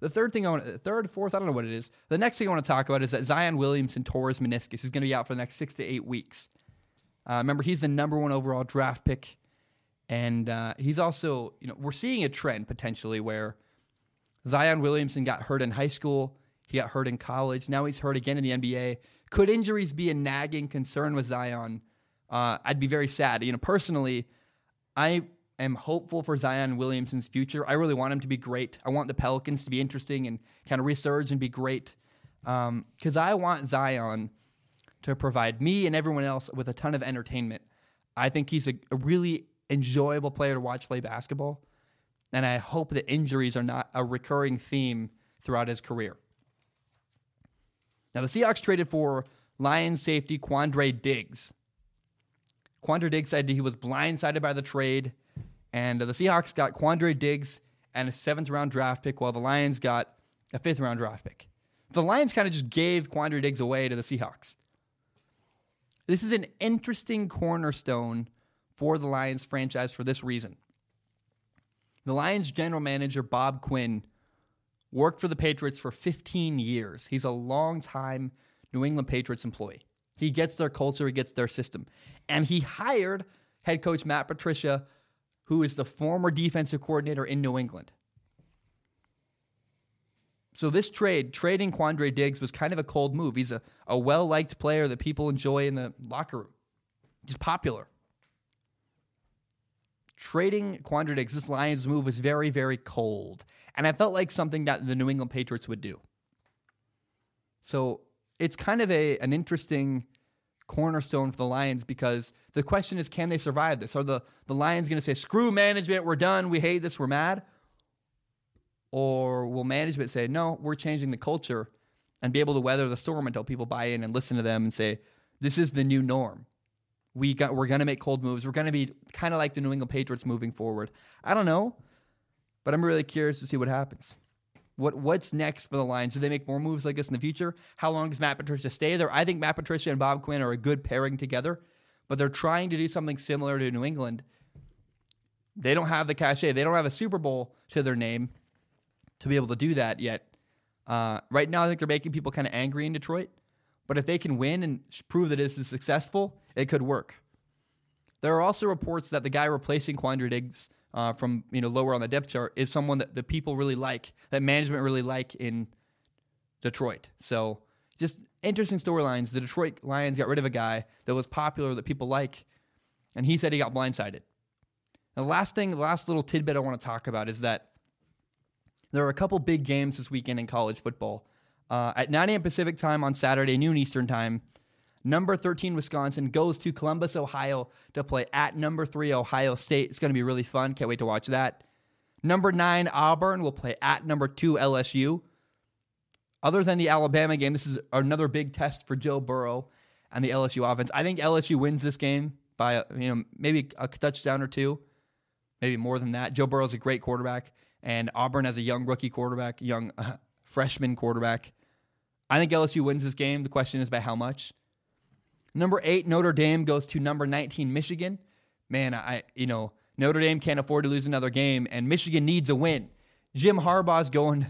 The third thing I want, third, fourth, I don't know what it is. The next thing I want to talk about is that Zion Williamson tore his meniscus. He's going to be out for the next six to eight weeks. Uh, remember, he's the number one overall draft pick and uh, he's also, you know, we're seeing a trend potentially where Zion Williamson got hurt in high school, he got hurt in college, now he's hurt again in the NBA. Could injuries be a nagging concern with Zion? Uh, I'd be very sad. You know, personally, I am hopeful for Zion Williamson's future. I really want him to be great. I want the Pelicans to be interesting and kind of resurge and be great because um, I want Zion to provide me and everyone else with a ton of entertainment. I think he's a, a really enjoyable player to watch play basketball. And I hope that injuries are not a recurring theme throughout his career. Now, the Seahawks traded for Lions safety Quandre Diggs. Quandre Diggs said he was blindsided by the trade, and the Seahawks got Quandre Diggs and a seventh round draft pick, while the Lions got a fifth round draft pick. The Lions kind of just gave Quandre Diggs away to the Seahawks. This is an interesting cornerstone for the Lions franchise for this reason. The Lions general manager, Bob Quinn, worked for the Patriots for 15 years. He's a long-time New England Patriots employee. He gets their culture, he gets their system. And he hired head coach Matt Patricia, who is the former defensive coordinator in New England. So this trade, trading Quandre Diggs, was kind of a cold move. He's a, a well-liked player that people enjoy in the locker room. He's popular trading Quandre Diggs, this Lions move was very, very cold. And I felt like something that the New England Patriots would do. So it's kind of a an interesting cornerstone for the Lions because the question is, can they survive this? Are the, the Lions going to say, screw management, we're done, we hate this, we're mad? Or will management say, no, we're changing the culture and be able to weather the storm until people buy in and listen to them and say, this is the new norm? We got we're going to make cold moves. We're going to be kind of like the New England Patriots moving forward. I don't know, but I'm really curious to see what happens. What what's next for the Lions? Do they make more moves like this in the future? How long does Matt Patricia stay there? I think Matt Patricia and Bob Quinn are a good pairing together, but they're trying to do something similar to New England. They don't have the cachet. They don't have a Super Bowl to their name to be able to do that yet. Uh, right now, I think they're making people kind of angry in Detroit. But if they can win and prove that this is successful, it could work. There are also reports that the guy replacing Quandre Diggs uh, from you know lower on the depth chart is someone that the people really like, that management really like in Detroit. So just interesting storylines. The Detroit Lions got rid of a guy that was popular that people like, and he said he got blindsided. the last thing, the last little tidbit I want to talk about is that there are a couple big games this weekend in college football. Uh, at 9 a.m. Pacific time on Saturday, noon Eastern time, number 13 Wisconsin goes to Columbus, Ohio to play at number 3 Ohio State. It's going to be really fun. Can't wait to watch that. Number 9 Auburn will play at number 2 LSU. Other than the Alabama game, this is another big test for Joe Burrow and the LSU offense. I think LSU wins this game by you know maybe a touchdown or two, maybe more than that. Joe Burrow's a great quarterback, and Auburn has a young rookie quarterback, young uh, freshman quarterback. I think LSU wins this game. The question is by how much. Number eight, Notre Dame goes to number 19, Michigan. Man, I you know Notre Dame can't afford to lose another game, and Michigan needs a win. Jim Harbaugh's going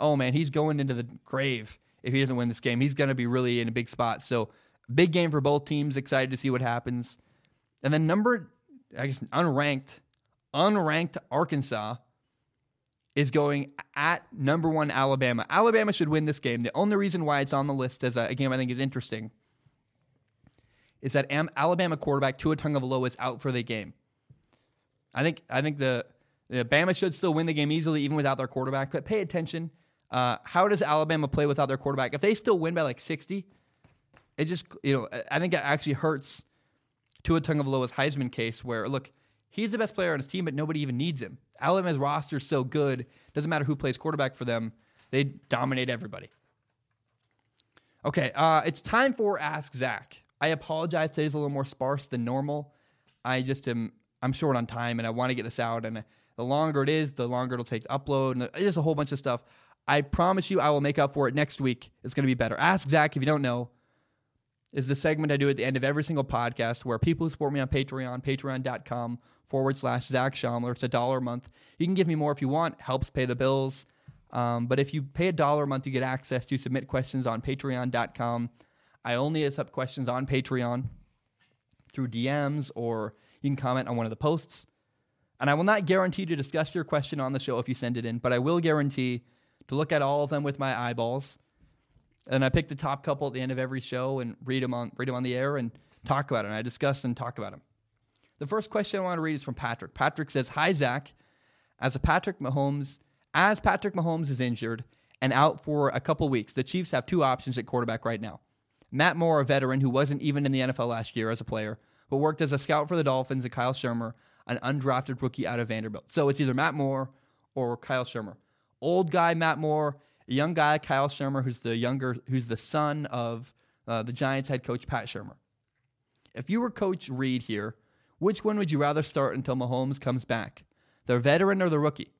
oh man, he's going into the grave if he doesn't win this game. He's going to be really in a big spot. So, big game for both teams. Excited to see what happens. And then number, I guess, unranked, unranked Arkansas is going at number one Alabama. Alabama should win this game. The only reason why it's on the list as a, a game I think is interesting is that Alabama quarterback Tua Tagovailoa is out for the game. I think I think the, the Bama should still win the game easily even without their quarterback. But pay attention uh, how does Alabama play without their quarterback? If they still win by like 60, it just, you know, I think it actually hurts Tua Tagovailoa's Heisman case where, look, he's the best player on his team, but nobody even needs him. Alabama's roster is so good, doesn't matter who plays quarterback for them, they dominate everybody. Okay, uh, it's time for Ask Zach. I apologize, today's a little more sparse than normal. I just am, I'm short on time and I want to get this out. And the longer it is, the longer it'll take to upload. And there's a whole bunch of stuff. I promise you I will make up for it next week. It's going to be better. Ask Zach if you don't know. Is the segment I do at the end of every single podcast where people who support me on Patreon, patreon.com forward slash Zach Shomler. It's a dollar a month. You can give me more if you want, helps pay the bills. Um, but if you pay a dollar a month, you get access to submit questions on patreon.com. I only accept questions on Patreon through DMs or you can comment on one of the posts. And I will not guarantee to discuss your question on the show if you send it in, but I will guarantee to look at all of them with my eyeballs. And I pick the top couple at the end of every show and read them on read them on the air and talk about it. And I discuss and talk about them. The first question I want to read is from Patrick. Patrick says, "Hi Zach, as a Patrick Mahomes, as Patrick Mahomes is injured and out for a couple weeks, the Chiefs have two options at quarterback right now. Matt Moore, a veteran who wasn't even in the NFL last year as a player, but worked as a scout for the Dolphins, and Kyle Shurmur, an undrafted rookie out of Vanderbilt. So it's either Matt Moore or Kyle Shurmur old guy Matt Moore, a young guy Kyle Shurmur, who's the younger, who's the son of uh, the Giants head coach Pat Shurmur. If you were Coach Reid here, which one would you rather start until Mahomes comes back, the veteran or the rookie?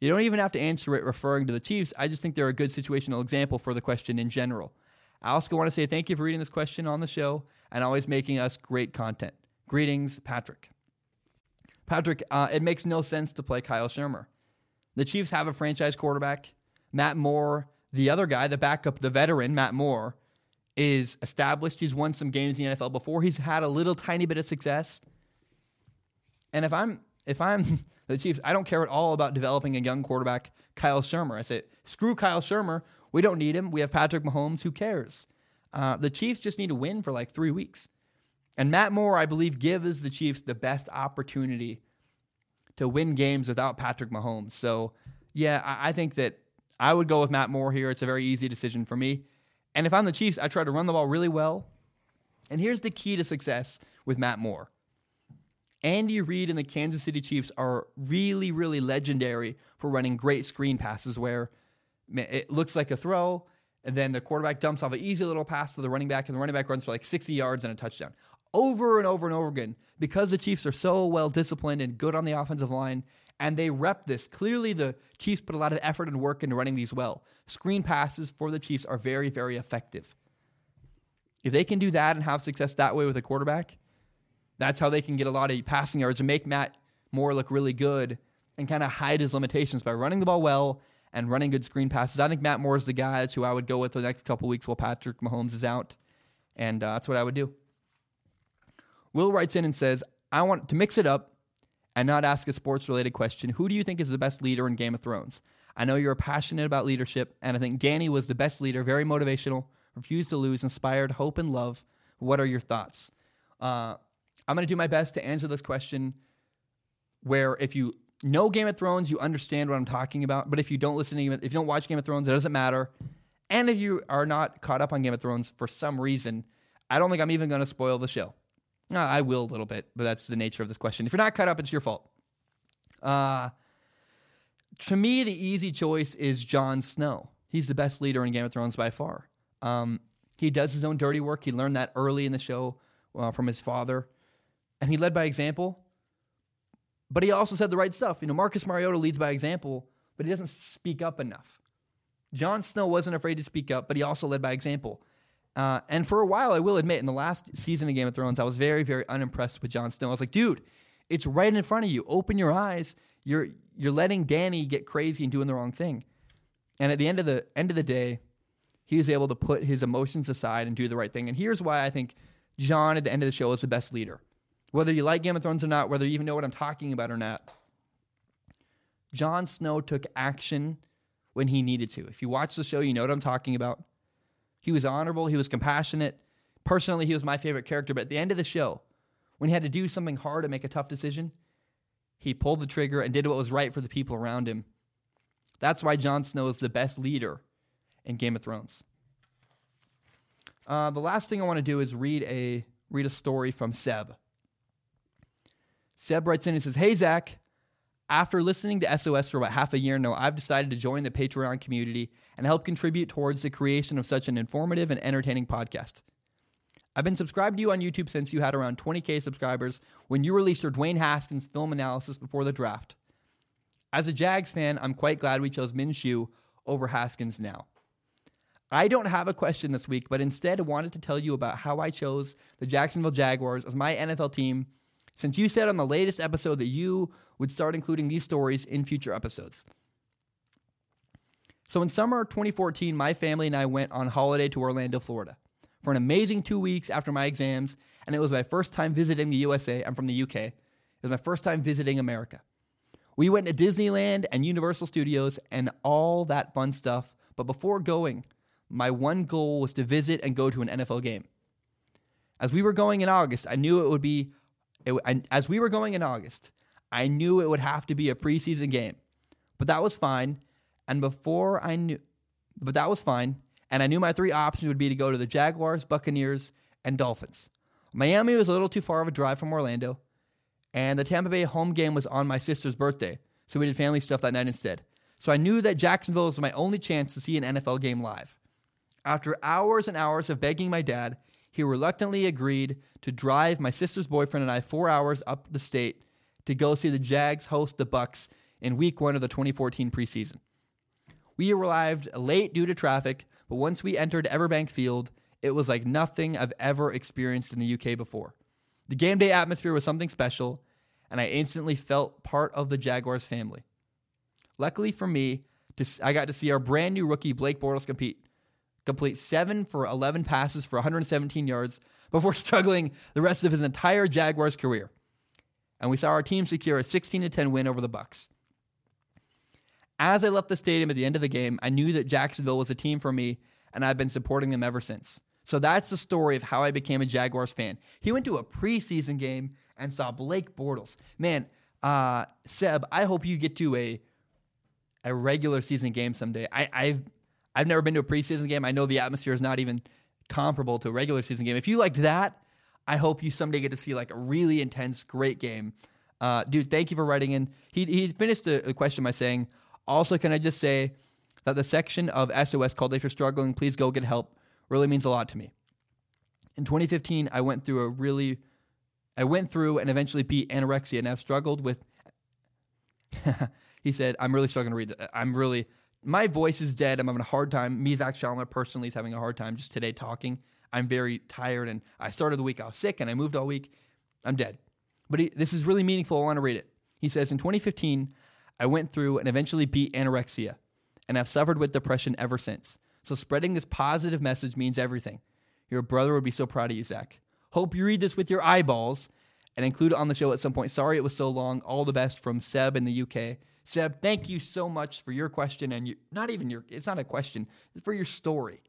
You don't even have to answer it referring to the Chiefs. I just think they're a good situational example for the question in general. I also want to say thank you for reading this question on the show and always making us great content. Greetings, Patrick. Patrick, uh, it makes no sense to play Kyle Shurmur. The Chiefs have a franchise quarterback. Matt Moore, the other guy, the backup, the veteran, Matt Moore, is established. He's won some games in the NFL before. He's had a little tiny bit of success. And if I'm if I'm the Chiefs, I don't care at all about developing a young quarterback, Kyle Shurmur. I say, screw Kyle Shurmur. We don't need him. We have Patrick Mahomes. Who cares? Uh, the Chiefs just need to win for like three weeks. And Matt Moore, I believe, gives the Chiefs the best opportunity to win games without Patrick Mahomes. So, yeah, I, I think that I would go with Matt Moore here. It's a very easy decision for me. And if I'm the Chiefs, I try to run the ball really well. And here's the key to success with Matt Moore. Andy Reid and the Kansas City Chiefs are really, really legendary for running great screen passes where it looks like a throw, and then the quarterback dumps off an easy little pass to the running back, and the running back runs for like 60 yards and a touchdown over and over and over again because the Chiefs are so well disciplined and good on the offensive line and they rep this. Clearly, the Chiefs put a lot of effort and work into running these well. Screen passes for the Chiefs are very, very effective. If they can do that and have success that way with a quarterback, that's how they can get a lot of passing yards and make Matt Moore look really good and kind of hide his limitations by running the ball well and running good screen passes. I think Matt Moore is the guy. That's who I would go with the next couple weeks while Patrick Mahomes is out. And uh, that's what I would do. Will writes in and says, I want to mix it up and not ask a sports related question. Who do you think is the best leader in Game of Thrones? I know you're passionate about leadership, and I think Danny was the best leader, very motivational, refused to lose, inspired hope and love. What are your thoughts? Uh, I'm going to do my best to answer this question where if you know Game of Thrones, you understand what I'm talking about. But if you don't listen to if you don't watch Game of Thrones, it doesn't matter. And if you are not caught up on Game of Thrones for some reason, I don't think I'm even going to spoil the show. Uh, I will a little bit, but that's the nature of this question. If you're not cut up, it's your fault. Uh, to me, the easy choice is Jon Snow. He's the best leader in Game of Thrones by far. Um, he does his own dirty work. He learned that early in the show uh, from his father, and he led by example. But he also said the right stuff. You know, Marcus Mariota leads by example, but he doesn't speak up enough. Jon Snow wasn't afraid to speak up, but he also led by example. Uh, and for a while, I will admit, in the last season of Game of Thrones, I was very, very unimpressed with Jon Snow. I was like, dude, it's right in front of you. Open your eyes. You're you're letting Danny get crazy and doing the wrong thing. And at the end of the end of the day, he was able to put his emotions aside and do the right thing. And here's why I think Jon at the end of the show is the best leader. Whether you like Game of Thrones or not, whether you even know what I'm talking about or not, Jon Snow took action when he needed to. If you watch the show, you know what I'm talking about. He was honorable, he was compassionate. Personally, he was my favorite character, but at the end of the show, when he had to do something hard and make a tough decision, he pulled the trigger and did what was right for the people around him. That's why Jon Snow is the best leader in Game of Thrones. Uh, the last thing I want to do is read a read a story from Seb. Seb writes in and says, "Hey Zach, after listening to SOS for about half a year now, I've decided to join the Patreon community and help contribute towards the creation of such an informative and entertaining podcast. I've been subscribed to you on YouTube since you had around 20k subscribers when you released your Dwayne Haskins film analysis before the draft. As a Jags fan, I'm quite glad we chose Minshew over Haskins now. I don't have a question this week, but instead wanted to tell you about how I chose the Jacksonville Jaguars as my NFL team since you said on the latest episode that you would start including these stories in future episodes. So in summer 2014, my family and I went on holiday to Orlando, Florida for an amazing two weeks after my exams, and it was my first time visiting the USA. I'm from the UK. It was my first time visiting America. We went to Disneyland and Universal Studios and all that fun stuff, but before going, my one goal was to visit and go to an NFL game. As we were going in August, I knew it would be it, as we were going in August, I knew it would have to be a preseason game, but that was fine. And before I knew, but that was fine. And I knew my three options would be to go to the Jaguars, Buccaneers, and Dolphins. Miami was a little too far of a drive from Orlando, and the Tampa Bay home game was on my sister's birthday, so we did family stuff that night instead. So I knew that Jacksonville was my only chance to see an NFL game live. After hours and hours of begging my dad, he reluctantly agreed to drive my sister's boyfriend and I four hours up the state to go see the Jags host the Bucs in week one of the 2014 preseason. We arrived late due to traffic, but once we entered Everbank Field, it was like nothing I've ever experienced in the UK before. The game day atmosphere was something special, and I instantly felt part of the Jaguars family. Luckily for me, I got to see our brand new rookie Blake Bortles compete complete seven for 11 passes for 117 yards before struggling the rest of his entire Jaguars career. And we saw our team secure a 16 10 win over the Bucs. As I left the stadium at the end of the game, I knew that Jacksonville was a team for me, and I've been supporting them ever since. So that's the story of how I became a Jaguars fan. He went to a preseason game and saw Blake Bortles. Man, uh, Seb, I hope you get to a a regular season game someday. I, I've I've never been to a preseason game. I know the atmosphere is not even comparable to a regular season game. If you liked that, I hope you someday get to see like a really intense, great game. Uh, dude, thank you for writing in. He, he finished the question by saying, also, can I just say that the section of SOS called If You're Struggling, Please Go Get Help really means a lot to me. In 2015, I went through a really, I went through and eventually beat anorexia, and I've struggled with. he said, I'm really struggling to read. I'm really, my voice is dead. I'm having a hard time. Me, Zach Shomler, personally, is having a hard time just today talking. I'm very tired, and I started the week. I was sick, and I moved all week. I'm dead. But he, this is really meaningful. I want to read it. He says, In 2015, I went through and eventually beat anorexia, and I've suffered with depression ever since. So spreading this positive message means everything. Your brother would be so proud of you, Zach. Hope you read this with your eyeballs and include it on the show at some point. Sorry it was so long. All the best from Seb in the UK. Seb, thank you so much for your question and you, not even your it's not a question, it's for your story.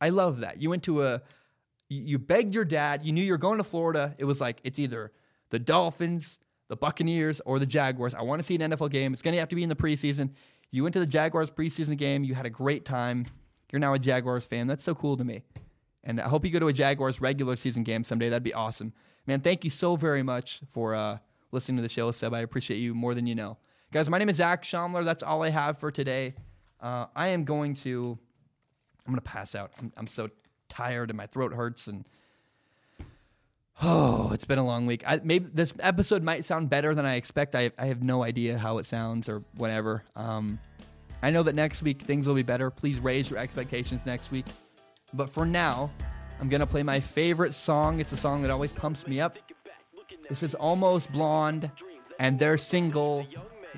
I love that. You went to a you begged your dad, you knew you were going to Florida. It was like it's either the Dolphins, the Buccaneers, or the Jaguars. I want to see an NFL game. It's going to have to be in the preseason. You went to the Jaguars preseason game. You had a great time. You're now a Jaguars fan. That's so cool to me. And I hope you go to a Jaguars regular season game someday. That'd be awesome. Man, thank you so very much for uh, listening to the show, Seb. I appreciate you more than you know. Guys, my name is Zach Shomler. That's all I have for today. Uh, I am going to, I'm going to pass out. I'm, I'm so tired and my throat hurts and oh, it's been a long week. I, maybe this episode might sound better than I expect. I, I have no idea how it sounds or whatever. Um, I know that next week things will be better. Please raise your expectations next week. But for now, I'm going to play my favorite song. It's a song that always pumps me up. This is Almost Blonde and their single,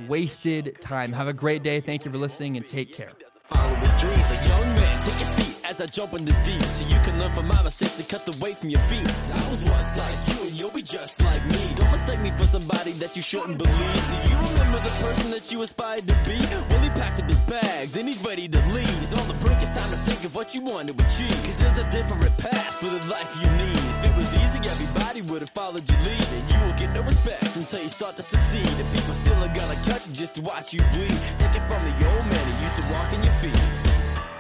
Wasted Time. Have a great day. Thank you for listening and take care. Follow his dreams, a young man, take a as I jump in the deep. So you can learn from my mistakes and cut the weight from your feet. I was once like you and you'll be just like me. Don't mistake me for somebody that you shouldn't believe. Do you remember the person that you aspired to be? Well, he packed up his bags and he's ready to leave. He's on the brink, it's time to think of what you want to achieve. Cause there's a different path for the life you need. If it was easy, everybody would have followed your lead. And you will get no respect until you start to succeed. And people still are gonna cut you just to watch you bleed. Take it from the old man who used to walk in your feet.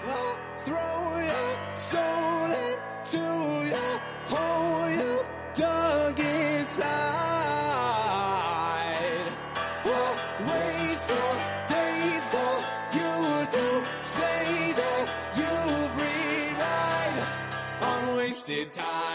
Well, throw your soul into your hole you dug inside. Well, waste your days for you to say that you've relied on wasted time.